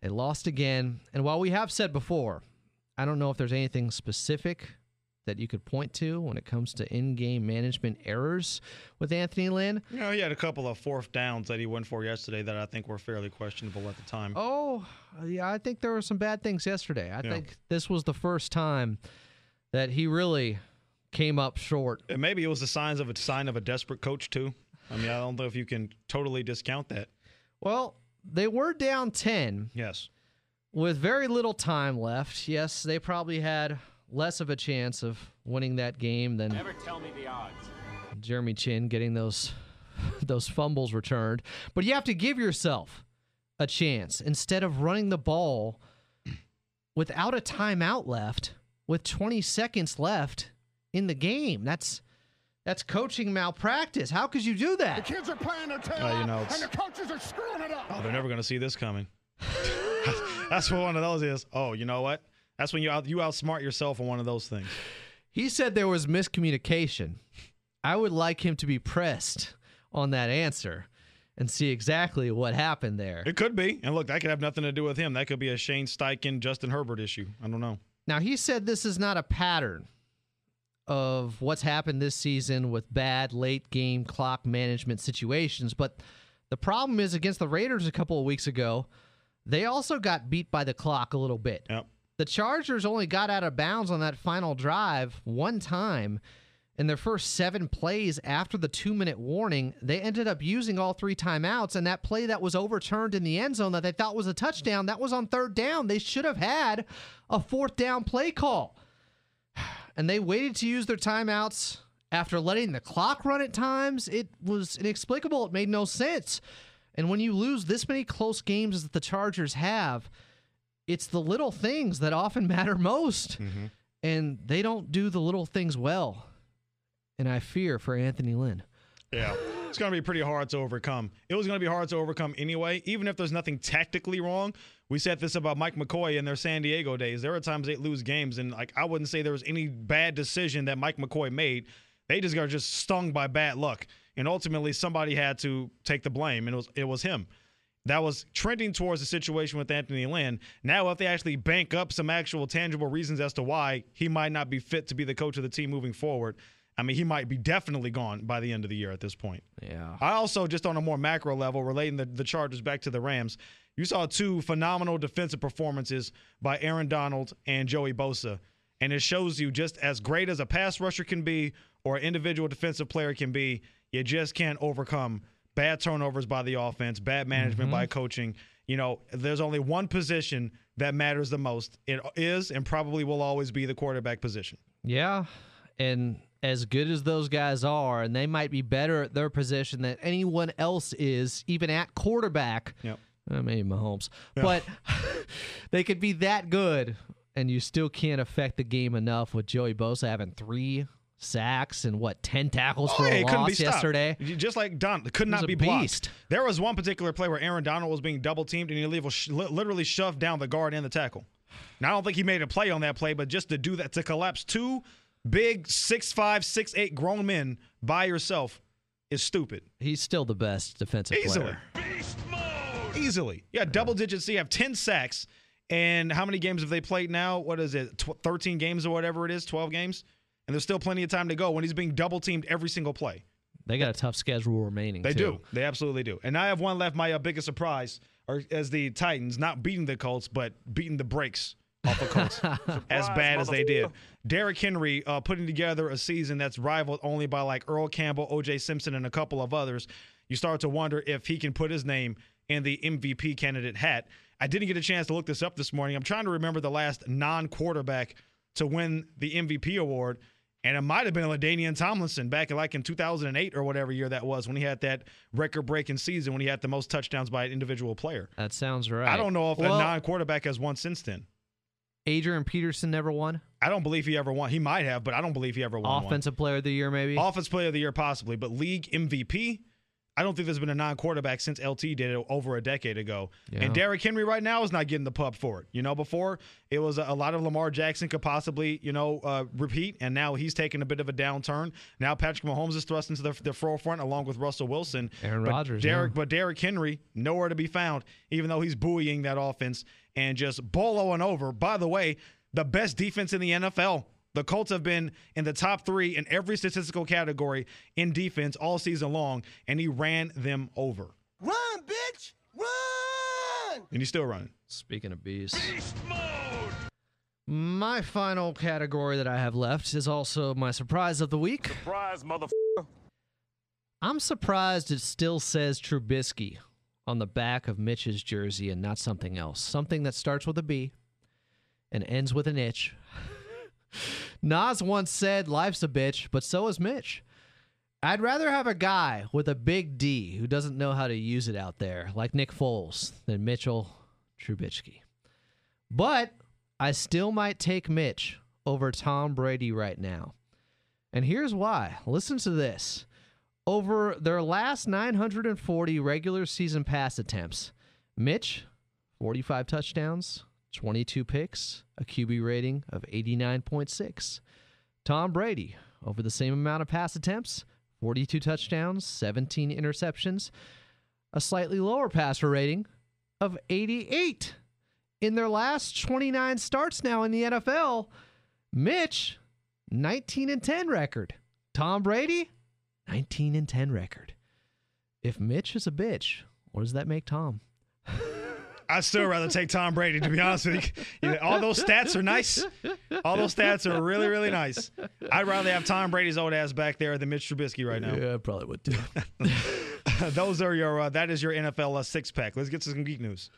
[SPEAKER 7] They lost again. And while we have said before, I don't know if there's anything specific that you could point to when it comes to in-game management errors with Anthony Lynn.
[SPEAKER 4] You know, he had a couple of fourth downs that he went for yesterday that I think were fairly questionable at the time.
[SPEAKER 7] Oh, yeah, I think there were some bad things yesterday. I
[SPEAKER 4] Yeah.
[SPEAKER 7] think this was the first time that he really came up short.
[SPEAKER 4] And maybe it was the signs of a sign of a desperate coach too. I mean, I don't know if you can totally discount that.
[SPEAKER 7] Well, they were down 10
[SPEAKER 4] Yes.
[SPEAKER 7] With very little time left. Yes, they probably had less of a chance of winning that game than
[SPEAKER 2] Never tell me the odds.
[SPEAKER 7] Jeremy Chinn getting those [laughs] those fumbles returned. But you have to give yourself a chance instead of running the ball without a timeout left with 20 seconds left in the game. That's that's coaching malpractice. How could you do that?
[SPEAKER 8] The kids are playing their tail
[SPEAKER 4] Uh, you know,
[SPEAKER 8] and the coaches are screwing it up.
[SPEAKER 4] Oh, they're never going to see this coming. [laughs] That's what one of those is. Oh, you know what? That's when you out you outsmart yourself on one of those things.
[SPEAKER 7] He said there was miscommunication. I would like him to be pressed on that answer and see exactly what happened there.
[SPEAKER 4] It could be. And look, that could have nothing to do with him. That could be a Shane Steichen, Justin Herbert issue. I don't know.
[SPEAKER 7] Now, he said this is not a pattern of what's happened this season with bad late game clock management situations, but the problem is against the Raiders a couple of weeks ago, they also got beat by the clock a little bit.
[SPEAKER 4] Yep.
[SPEAKER 7] The Chargers only got out of bounds on that final drive one time. In their first seven plays after the two minute warning, they ended up using all three timeouts. And that play that was overturned in the end zone that they thought was a touchdown, that was on third down. They should have had a fourth down play call. [sighs] And they waited to use their timeouts after letting the clock run at times. It was inexplicable. It made no sense. And when you lose this many close games as the Chargers have, it's the little things that often [laughs] matter most. Mm-hmm. And they don't do the little things well. And I fear for Anthony Lynn.
[SPEAKER 4] Yeah. It's going to be pretty hard to overcome. It was going to be hard to overcome anyway, even if there's nothing tactically wrong. We said this about Mike McCoy in their San Diego days. There are times they lose games, and like I wouldn't say there was any bad decision that Mike McCoy made. They just got just stung by bad luck, and ultimately somebody had to take the blame, and it was it was him. That was trending towards the situation with Anthony Lynn. Now, if they actually bank up some actual tangible reasons as to why he might not be fit to be the coach of the team moving forward, I mean, he might be definitely gone by the end of the year at this point.
[SPEAKER 7] Yeah.
[SPEAKER 4] I also, just on a more macro level, relating the, the Chargers back to the Rams, you saw two phenomenal defensive performances by Aaron Donald and Joey Bosa. And it shows you just as great as a pass rusher can be or an individual defensive player can be, you just can't overcome bad turnovers by the offense, bad management by coaching. You know, there's only one position that matters the most. It is and probably will always be the quarterback position.
[SPEAKER 7] Yeah. And as good as those guys are, and they might be better at their position than anyone else is, even at quarterback.
[SPEAKER 4] Yep.
[SPEAKER 7] Uh, maybe Mahomes. But [laughs] they could be that good, and you still can't affect the game enough with Joey Bosa having three sacks and what, 10 tackles oh, for
[SPEAKER 4] Oh, yeah,
[SPEAKER 7] a
[SPEAKER 4] it couldn't be
[SPEAKER 7] loss yesterday?
[SPEAKER 4] Just like Don, it could
[SPEAKER 7] He was
[SPEAKER 4] not
[SPEAKER 7] a
[SPEAKER 4] be blocked.
[SPEAKER 7] beast.
[SPEAKER 4] There was one particular play where Aaron Donald was being double teamed and he was literally shoved down the guard and the tackle. Now I don't think he made a play on that play, but just to do that to collapse two big six five six eight grown men by yourself is stupid.
[SPEAKER 7] He's still the best defensive
[SPEAKER 4] Easily.
[SPEAKER 7] player.
[SPEAKER 4] Easily, yeah, double digits. So you have ten sacks, and how many games have they played now? What is it? Tw- Thirteen games or whatever it is, twelve games, and there's still plenty of time to go when he's being double teamed every single play.
[SPEAKER 7] They got a tough schedule remaining.
[SPEAKER 4] They
[SPEAKER 7] too.
[SPEAKER 4] do. They absolutely do. And I have one left. My uh, biggest surprise, or as the Titans, not beating the Colts, but beating the brakes off the Colts, [laughs] as bad as they did. Derrick Henry uh, putting together a season that's rivaled only by like Earl Campbell, O.J. Simpson, and a couple of others. You start to wonder if he can put his name in the MVP candidate hat. I didn't get a chance to look this up this morning. I'm trying to remember the last non-quarterback to win the MVP award. And it might have been Ladainian Tomlinson back in like in 2008 or whatever year that was when he had that record-breaking season when he had the most touchdowns by an individual player.
[SPEAKER 7] That sounds right.
[SPEAKER 4] I don't know if
[SPEAKER 7] Well,
[SPEAKER 4] a non-quarterback has won since then.
[SPEAKER 7] Adrian Peterson never won.
[SPEAKER 4] I don't believe he ever won. He might have, but I don't believe he ever won. one.
[SPEAKER 7] Offensive Player of the Year, maybe.
[SPEAKER 4] Offense Player of the Year, possibly, but league MVP. I don't think there's been a non-quarterback since LT did it over a decade ago.
[SPEAKER 7] Yeah.
[SPEAKER 4] And Derrick Henry right now is not getting the pub for it. You know, before it was a, lot of Lamar Jackson could possibly, you know, uh, repeat, and now he's taking a bit of a downturn. Now Patrick Mahomes is thrust into the, the forefront along with Russell Wilson.
[SPEAKER 7] Aaron Rodgers,
[SPEAKER 4] Derrick,
[SPEAKER 7] yeah.
[SPEAKER 4] but Derrick Henry nowhere to be found, even though he's buoying that offense and just boloing over. By the way, the best defense in the NFL. The Colts have been in the top three in every statistical category in defense all season long, and he ran them over.
[SPEAKER 8] Run, bitch! Run!
[SPEAKER 4] And he's still running.
[SPEAKER 7] Speaking of bees. My final category that I have left is also my surprise of the week.
[SPEAKER 2] Surprise, motherfucker.
[SPEAKER 7] I'm surprised it still says Trubisky on the back of Mitch's jersey and not something else. Something that starts with a B and ends with an itch. Nas once said, Life's a bitch, but so is Mitch. I'd rather have a guy with a big D who doesn't know how to use it out there, like Nick Foles, than Mitchell Trubisky. But I still might take Mitch over Tom Brady right now. And here's why. Listen to this. Over their last 940 regular season pass attempts, Mitch, 45 touchdowns, 22 picks, a QB rating of 89.6. Tom Brady, over the same amount of pass attempts, 42 touchdowns, 17 interceptions, a slightly lower passer rating of 88. In their last 29 starts now in the NFL, Mitch, 19 and 10 record. Tom Brady, 19 and 10 record. If Mitch is a bitch, what does that make Tom?
[SPEAKER 4] I'd still rather take Tom Brady, to be honest with you. You know, all those stats are nice. All those stats are really, really nice. I'd rather have Tom Brady's old ass back there than Mitch Trubisky right now.
[SPEAKER 7] Yeah, I probably would too. [laughs] [laughs]
[SPEAKER 4] Those are your. Uh, that is your NFL uh, six pack. Let's get to some geek news.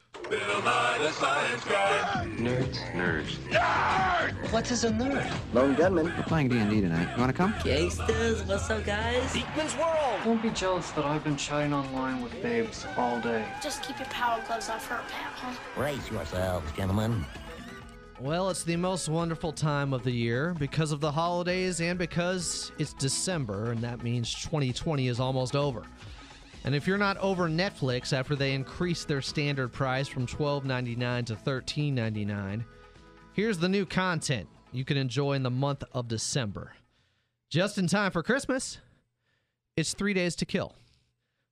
[SPEAKER 12] Nerds. Nerds. Nerd!
[SPEAKER 13] What is a nerd?
[SPEAKER 12] Lone gunman. We're playing D&D tonight. You want to come?
[SPEAKER 13] Gangsters, what's up, guys?
[SPEAKER 12] Beakman's World.
[SPEAKER 14] Don't be jealous that I've been chatting online with babes all day.
[SPEAKER 15] Just keep your power gloves off her, pal, huh?
[SPEAKER 13] Brace yourselves, gentlemen.
[SPEAKER 7] Well, it's the most wonderful time of the year because of the holidays and because it's December, and that means 2020 is almost over. And if you're not over Netflix after they increased their standard price from $12.99 to $13.99, here's the new content you can enjoy in the month of December. Just in time for Christmas, it's Three Days to Kill.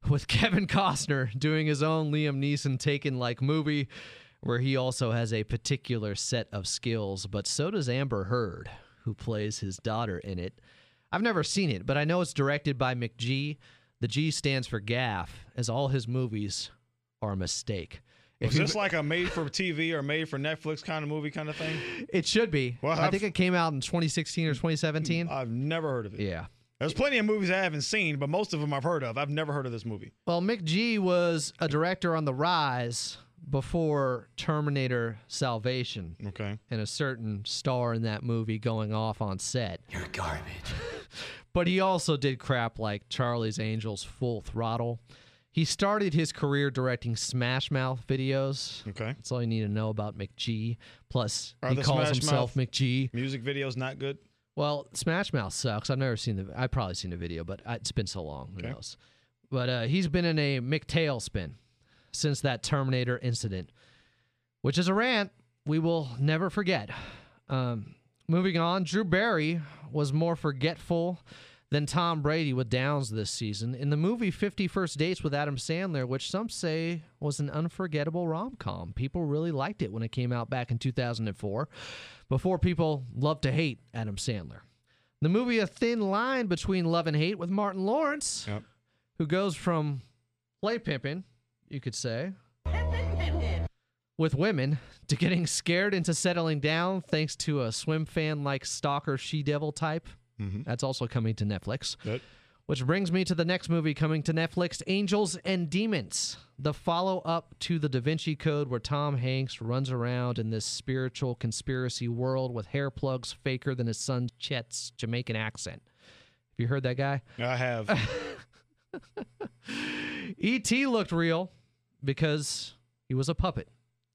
[SPEAKER 7] With [laughs] Kevin Costner doing his own Liam Neeson Taken like movie, where he also has a particular set of skills, but so does Amber Heard, who plays his daughter in it. I've never seen it, but I know it's directed by McG. The G stands for gaff, as all his movies are a mistake. If
[SPEAKER 4] Is this like a made for TV or made for Netflix kind of movie kind of thing?
[SPEAKER 7] it should be.
[SPEAKER 4] Well,
[SPEAKER 7] I
[SPEAKER 4] I've-
[SPEAKER 7] think it came out in 2016 or 2017.
[SPEAKER 4] I've never heard of it.
[SPEAKER 7] Yeah.
[SPEAKER 4] There's plenty of movies I haven't seen, but most of them I've heard of. I've never heard of this movie.
[SPEAKER 7] Well, McG was a director on the rise before Terminator Salvation.
[SPEAKER 4] Okay.
[SPEAKER 7] And a certain star in that movie going off on set.
[SPEAKER 13] You're garbage. [laughs]
[SPEAKER 7] But he also did crap like Charlie's Angels Full Throttle. He started his career directing Smash Mouth videos.
[SPEAKER 4] Okay.
[SPEAKER 7] That's all you need to know about McG. Plus,
[SPEAKER 4] Are
[SPEAKER 7] he calls
[SPEAKER 4] Smash
[SPEAKER 7] himself
[SPEAKER 4] Mouth
[SPEAKER 7] McG.
[SPEAKER 4] Music videos not good.
[SPEAKER 7] Well, Smash Mouth sucks. I've never seen the. I've probably seen the video, but it's been so long. Who
[SPEAKER 4] Okay.
[SPEAKER 7] knows? But uh, he's been in a McTail spin since that Terminator incident, which is a rant we will never forget. Um, moving on, Drew Barry was more forgetful than Tom Brady with Downs this season in the movie 50 First Dates with Adam Sandler, which some say was an unforgettable rom com. People really liked it when it came out back in 2004, before people loved to hate Adam Sandler. The movie A Thin Line Between Love and Hate with Martin Lawrence,
[SPEAKER 4] Yep.
[SPEAKER 7] who goes from play pimping, you could say, with women to getting scared into settling down thanks to a Swimfan like stalker she devil type.
[SPEAKER 4] Mm-hmm.
[SPEAKER 7] That's also coming to Netflix. Which brings me to the next movie coming to Netflix Angels and Demons, the follow up to The Da Vinci Code, where Tom Hanks runs around in this spiritual conspiracy world with hair plugs faker than his son Chet's Jamaican accent. Have you heard that guy?
[SPEAKER 4] I have. [laughs]
[SPEAKER 7] E.T. looked real because he was a puppet.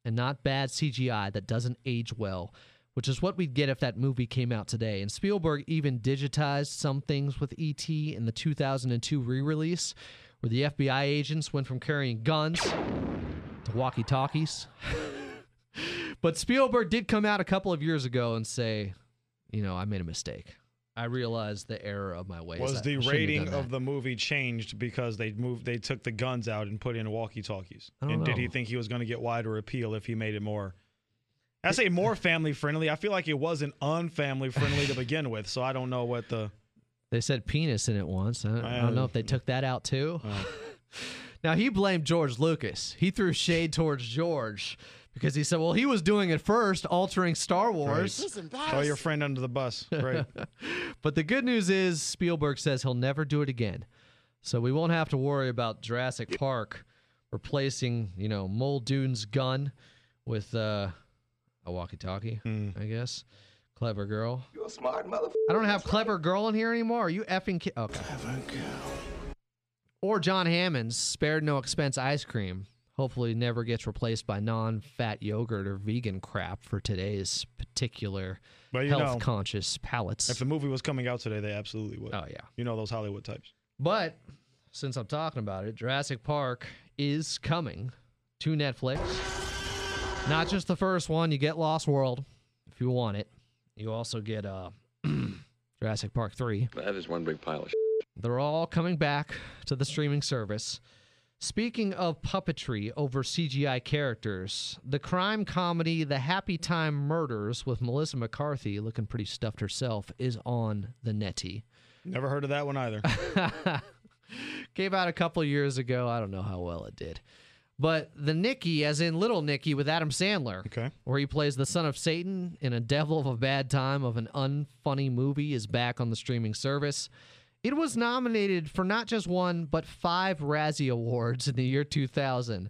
[SPEAKER 7] And not bad CGI that doesn't age well, which is what we'd get if that movie came out today. And Spielberg even digitized some things with E.T. in the 2002 re release, where the FBI agents went from carrying guns to walkie talkies. [laughs] but Spielberg did come out a couple of years ago and say, you know, I made a mistake. I realized the error of my ways.
[SPEAKER 4] Was
[SPEAKER 7] I
[SPEAKER 4] the rating of the movie changed because they moved they took the guns out and put in walkie talkies?
[SPEAKER 7] I don't
[SPEAKER 4] And did he think he was going to get wider appeal if he made it more I say more family friendly. I feel like it wasn't unfamily friendly to begin with, so I don't know what the
[SPEAKER 7] They said penis in it once. I don't, I don't know if they took that out too.
[SPEAKER 4] Uh. [laughs]
[SPEAKER 7] now he blamed George Lucas. He threw shade towards George because he said, "Well, he was doing it first, altering Star Wars."
[SPEAKER 4] Throw your friend under the bus. Right. [laughs]
[SPEAKER 7] But the good news is Spielberg says he'll never do it again. So we won't have to worry about Jurassic Park replacing, you know, Muldoon's gun with uh, a walkie-talkie, I guess. Clever girl.
[SPEAKER 12] You're a smart motherfucker.
[SPEAKER 7] I don't have clever girl in here anymore. Are you effing ki- okay? Or John Hammond's spared no expense ice cream. Hopefully, never gets replaced by non-fat yogurt or vegan crap for today's particular
[SPEAKER 4] Well, you know,
[SPEAKER 7] health-conscious palates.
[SPEAKER 4] If the movie was coming out today, they absolutely would.
[SPEAKER 7] Oh yeah.
[SPEAKER 4] You know those Hollywood types.
[SPEAKER 7] But since I'm talking about it, Jurassic Park is coming to Netflix. Not just the first one, you get Lost World if you want it. You also get uh [clears throat] Jurassic Park 3.
[SPEAKER 16] That is one big pile of
[SPEAKER 7] They're all coming back to the streaming service. Speaking of puppetry over CGI characters, the crime comedy The Happy Time Murders with Melissa McCarthy, looking pretty stuffed herself, is on the netty.
[SPEAKER 4] Never heard of that one either. [laughs]
[SPEAKER 7] Came out a couple years ago. I don't know how well it did. But the Nicky, as in Little Nicky with Adam Sandler,
[SPEAKER 4] okay.
[SPEAKER 7] where he plays the son of Satan in a devil of a bad time of an unfunny movie, is back on the streaming service. It was nominated for not just one, but five Razzie Awards in the year 2000.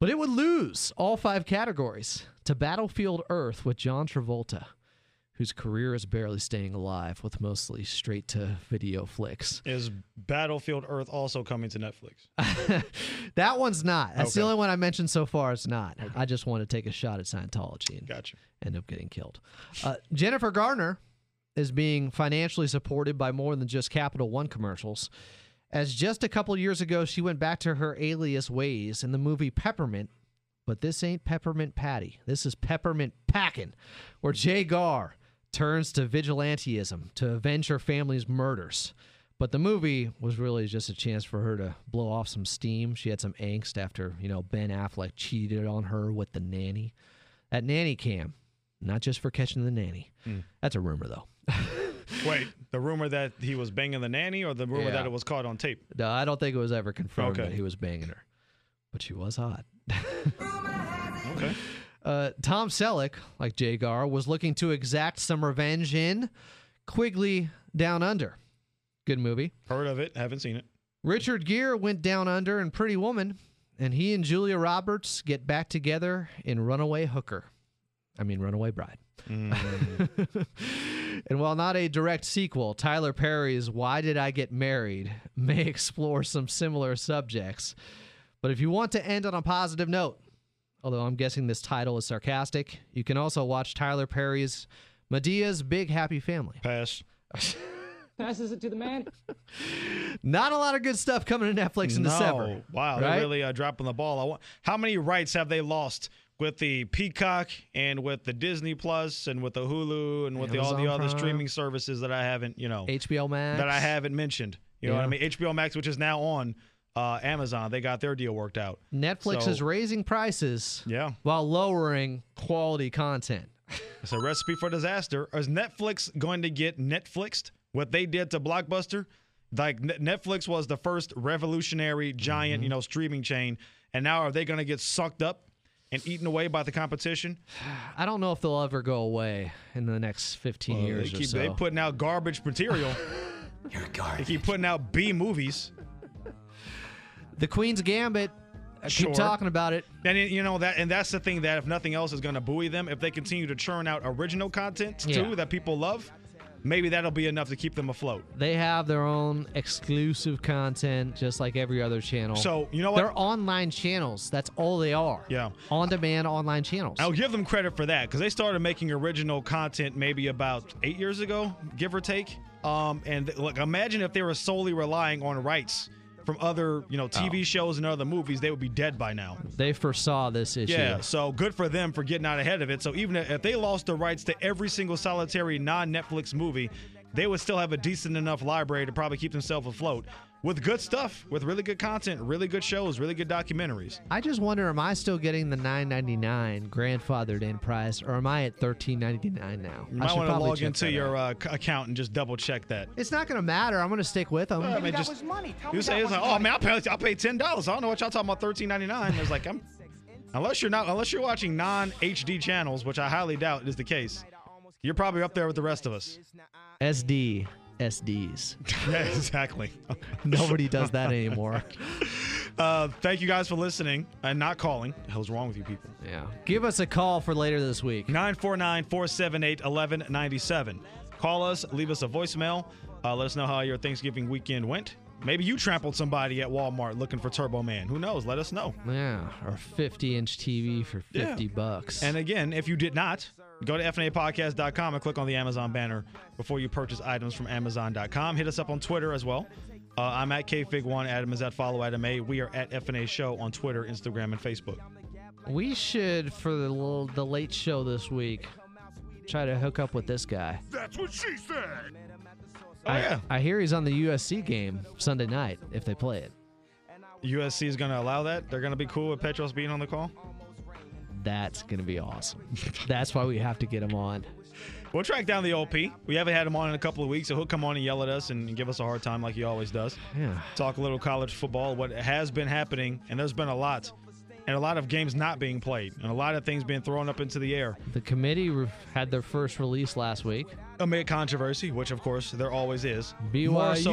[SPEAKER 7] But it would lose all five categories to Battlefield Earth with John Travolta, whose career is barely staying alive with mostly straight to video flicks.
[SPEAKER 4] Is Battlefield Earth also coming to Netflix? [laughs]
[SPEAKER 7] That one's not. That's the only one I mentioned so far. It's not. I just want to take a shot at Scientology and
[SPEAKER 4] gotcha.
[SPEAKER 7] end up getting killed. Uh, Jennifer Garner is being financially supported by more than just Capital One commercials. As just a couple years ago, she went back to her alias ways in the movie Peppermint. But this ain't Peppermint Patty. This is Peppermint Packin', where Jay Gar turns to vigilanteism to avenge her family's murders. But the movie was really just a chance for her to blow off some steam. She had some angst after, you know, Ben Affleck cheated on her with the nanny. That nanny cam, not just for catching the nanny.
[SPEAKER 4] Hmm.
[SPEAKER 7] That's a rumor, though. [laughs]
[SPEAKER 4] Wait, the rumor that he was banging the nanny, or the rumor
[SPEAKER 7] Yeah.
[SPEAKER 4] that it was caught on tape?
[SPEAKER 7] No, I don't think it was ever confirmed
[SPEAKER 4] Okay.
[SPEAKER 7] that he was banging her, but she was hot. [laughs]
[SPEAKER 4] Okay.
[SPEAKER 7] Uh, Tom Selleck, like Jay Gar, was looking to exact some revenge in Quigley Down Under. Good movie.
[SPEAKER 4] Heard of it? Haven't seen it.
[SPEAKER 7] Richard Gere went down under in Pretty Woman, and he and Julia Roberts get back together in Runaway Hooker. I mean, Runaway Bride.
[SPEAKER 4] Mm. [laughs]
[SPEAKER 7] and while not a direct sequel, Tyler Perry's Why Did I Get Married may explore some similar subjects. But if you want to end on a positive note, although I'm guessing this title is sarcastic, you can also watch Tyler Perry's Madea's Big Happy Family.
[SPEAKER 4] Pass.
[SPEAKER 17] Passes it to the man. [laughs]
[SPEAKER 7] Not a lot of good stuff coming to Netflix in
[SPEAKER 4] no.
[SPEAKER 7] December.
[SPEAKER 4] Wow,
[SPEAKER 7] right?
[SPEAKER 4] they're really uh, dropping the ball. I want, how many rights have they lost with the Peacock and with the Disney Plus and with the Hulu and with the, all the
[SPEAKER 7] Amazon
[SPEAKER 4] other streaming services that I haven't, you know,
[SPEAKER 7] HBO Max.
[SPEAKER 4] that I haven't mentioned? You know what I mean? HBO Max, which is now on uh, Amazon, they got their deal worked out.
[SPEAKER 7] Netflix
[SPEAKER 4] So-
[SPEAKER 7] is raising prices
[SPEAKER 4] Yeah.
[SPEAKER 7] while lowering quality content.
[SPEAKER 4] It's a recipe for disaster. Is Netflix going to get Netflixed? What they did to Blockbuster? Like Net- Netflix was the first revolutionary giant,
[SPEAKER 7] Mm-hmm.
[SPEAKER 4] you know, streaming chain, and now are they going to get sucked up and eaten away by the competition?
[SPEAKER 7] I don't know if they'll ever go away in the next 15
[SPEAKER 4] Well,
[SPEAKER 7] years
[SPEAKER 4] they
[SPEAKER 7] or
[SPEAKER 4] keep
[SPEAKER 7] so.
[SPEAKER 4] they putting out garbage material. [laughs] They keep putting out B movies.
[SPEAKER 7] the Queen's Gambit. Uh, I
[SPEAKER 4] Sure.
[SPEAKER 7] keep talking about it.
[SPEAKER 4] And you know that, and that's the thing that if nothing else is going to buoy them, if they continue to churn out original content too
[SPEAKER 7] Yeah.
[SPEAKER 4] that people love, maybe that'll be enough to keep them afloat.
[SPEAKER 7] They have their own exclusive content, just like every other channel.
[SPEAKER 4] So, you know what?
[SPEAKER 7] They're online channels. That's all they are.
[SPEAKER 4] Yeah.
[SPEAKER 7] On demand online channels.
[SPEAKER 4] I'll give them credit for that because they started making original content maybe about eight years ago, give or take. Um, and look, imagine if they were solely relying on rights from other, you know, oh. TV shows and other movies, they would be dead by now.
[SPEAKER 7] They foresaw this issue.
[SPEAKER 4] Yeah, so good for them for getting out ahead of it. So even if they lost the rights to every single solitary non-Netflix movie, they would still have a decent enough library to probably keep themselves afloat with good stuff, with really good content, really good shows, really good documentaries.
[SPEAKER 7] I just wonder, am I still getting the nine ninety nine grandfathered in price, or am I at thirteen ninety nine now?
[SPEAKER 4] You
[SPEAKER 7] I
[SPEAKER 4] might
[SPEAKER 7] should
[SPEAKER 4] want to log into your uh, account and just double check that.
[SPEAKER 7] It's not going to matter. I'm going to stick with them.
[SPEAKER 4] I mean, just you say it's like, oh man, I'll pay, I'll pay ten dollars. I don't know what y'all talking about thirteen ninety nine. It's like I'm [laughs] unless you're not unless you're watching non HD channels, which I highly doubt is the case. You're probably up there with the rest of us.
[SPEAKER 7] SD SDs. [laughs]
[SPEAKER 4] yeah, exactly. [laughs]
[SPEAKER 7] Nobody does that anymore. [laughs]
[SPEAKER 4] Uh, thank you guys for listening and not calling. The hell's wrong with you people?
[SPEAKER 7] Yeah. Give us a call for later this week.
[SPEAKER 4] 949 478 1197. Call us, leave us a voicemail. Uh, let us know how your Thanksgiving weekend went. Maybe you trampled somebody at Walmart looking for Turbo Man. Who knows? Let us know.
[SPEAKER 7] Yeah, or 50 inch TV for 50
[SPEAKER 4] Yeah.
[SPEAKER 7] bucks.
[SPEAKER 4] And again, if you did not, go to FNApodcast.com and click on the Amazon banner before you purchase items from Amazon.com. Hit us up on Twitter as well. Uh, I'm at KFig1. Adam is at Follow Adam A. We are at FNA Show on Twitter, Instagram, and Facebook.
[SPEAKER 7] we should, for the, little, the late show this week, try to hook up with this guy.
[SPEAKER 3] That's what she said.
[SPEAKER 4] Oh,
[SPEAKER 7] I,
[SPEAKER 4] yeah.
[SPEAKER 7] I hear he's on the USC game Sunday night if they play it.
[SPEAKER 4] USC is going to allow that. They're going to be cool with Petros being on the call.
[SPEAKER 7] That's going to be awesome. [laughs] That's why we have to get him on.
[SPEAKER 4] We'll track down the OP. We haven't had him on in a couple of weeks, so he'll come on and yell at us and give us a hard time like he always does.
[SPEAKER 7] Yeah.
[SPEAKER 4] Talk a little college football, what has been happening, and there's been a lot, and a lot of games not being played, and a lot of things being thrown up into the air.
[SPEAKER 7] The committee had their first release last week.
[SPEAKER 4] Amid controversy, which of course there always is.
[SPEAKER 7] BYU.
[SPEAKER 4] More so,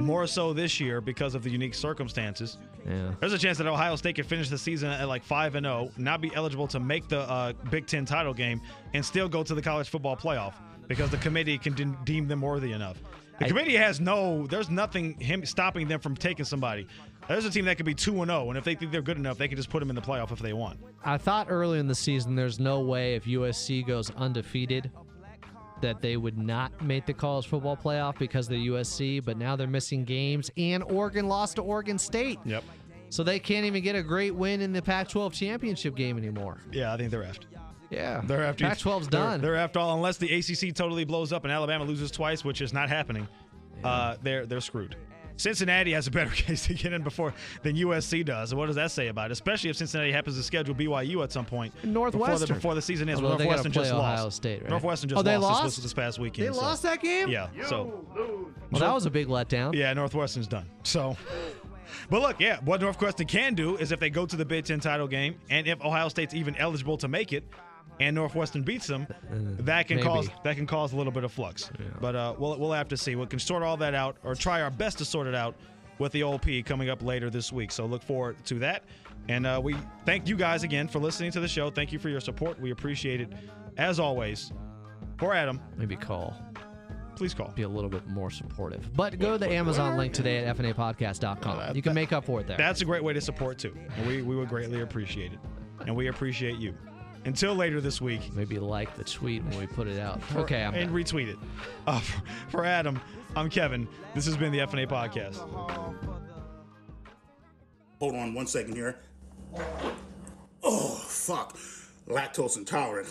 [SPEAKER 4] more so this year because of the unique circumstances.
[SPEAKER 7] Yeah.
[SPEAKER 4] There's a chance that Ohio State could finish the season at like five and zero, not be eligible to make the uh, Big Ten title game, and still go to the college football playoff because the committee can de- deem them worthy enough. The
[SPEAKER 7] I-
[SPEAKER 4] committee has no, there's nothing him stopping them from taking somebody. There's a team that could be two and zero, and if they think they're good enough, they can just put them in the playoff if they want.
[SPEAKER 7] I thought early in the season there's no way if USC goes undefeated that they would not make the college football playoff because they're USC, but now they're missing games and Oregon lost to Oregon State.
[SPEAKER 4] Yep.
[SPEAKER 7] So they can't even get a great win in the Pac-12 championship game anymore.
[SPEAKER 4] Yeah, I think they're effed.
[SPEAKER 7] Yeah.
[SPEAKER 4] They're after
[SPEAKER 7] Pac-12's
[SPEAKER 4] they're-
[SPEAKER 7] done.
[SPEAKER 4] They're after all, unless the ACC totally blows up and Alabama loses twice, which is not happening. Uh, they're they're screwed. Cincinnati has a better [laughs] case to get in before than USC does. What does that say about it? Especially if Cincinnati happens to schedule BYU at some point before the,
[SPEAKER 7] Northwestern.
[SPEAKER 4] before the season ends.
[SPEAKER 7] Although
[SPEAKER 4] Northwestern
[SPEAKER 7] play
[SPEAKER 4] just
[SPEAKER 7] Ohio
[SPEAKER 4] lost.
[SPEAKER 7] State, right?
[SPEAKER 4] Northwestern just
[SPEAKER 7] Oh, they
[SPEAKER 4] lost,
[SPEAKER 7] lost?
[SPEAKER 4] This, this past weekend.
[SPEAKER 7] They
[SPEAKER 4] so-
[SPEAKER 7] lost that game?
[SPEAKER 4] Yeah. So
[SPEAKER 7] Well, that was a big letdown.
[SPEAKER 4] yeah, Northwestern's done. So, but look, yeah, what Northwestern can do is if they go to the Big Ten title game, and if Ohio State's even eligible to make it, and Northwestern beats them, that can
[SPEAKER 7] maybe.
[SPEAKER 4] cause that can cause a little bit of flux. But uh, we'll we'll have to see. We can sort all that out, or try our best to sort it out with the OP coming up later this week. So look forward to that. And uh, we thank you guys again for listening to the show. Thank you for your support. We appreciate it. As always, for Adam,
[SPEAKER 7] Maybe call.
[SPEAKER 4] please call.
[SPEAKER 7] Be a little bit more supportive. But go to the Amazon link today at fnapodcast.com. You can make up for it there.
[SPEAKER 4] That's a great way to support too. And we, we would greatly appreciate it. And we appreciate you. Until later this week.
[SPEAKER 7] Maybe like the tweet when we put it out.
[SPEAKER 4] For-
[SPEAKER 7] okay, I'm
[SPEAKER 4] and
[SPEAKER 7] done.
[SPEAKER 4] retweet it. Uh, for, [laughs] for Adam, I'm Kevin. This has been the FNA podcast.
[SPEAKER 11] Hold on one second here. Oh, fuck. Lactose intolerant.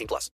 [SPEAKER 18] 18 plus.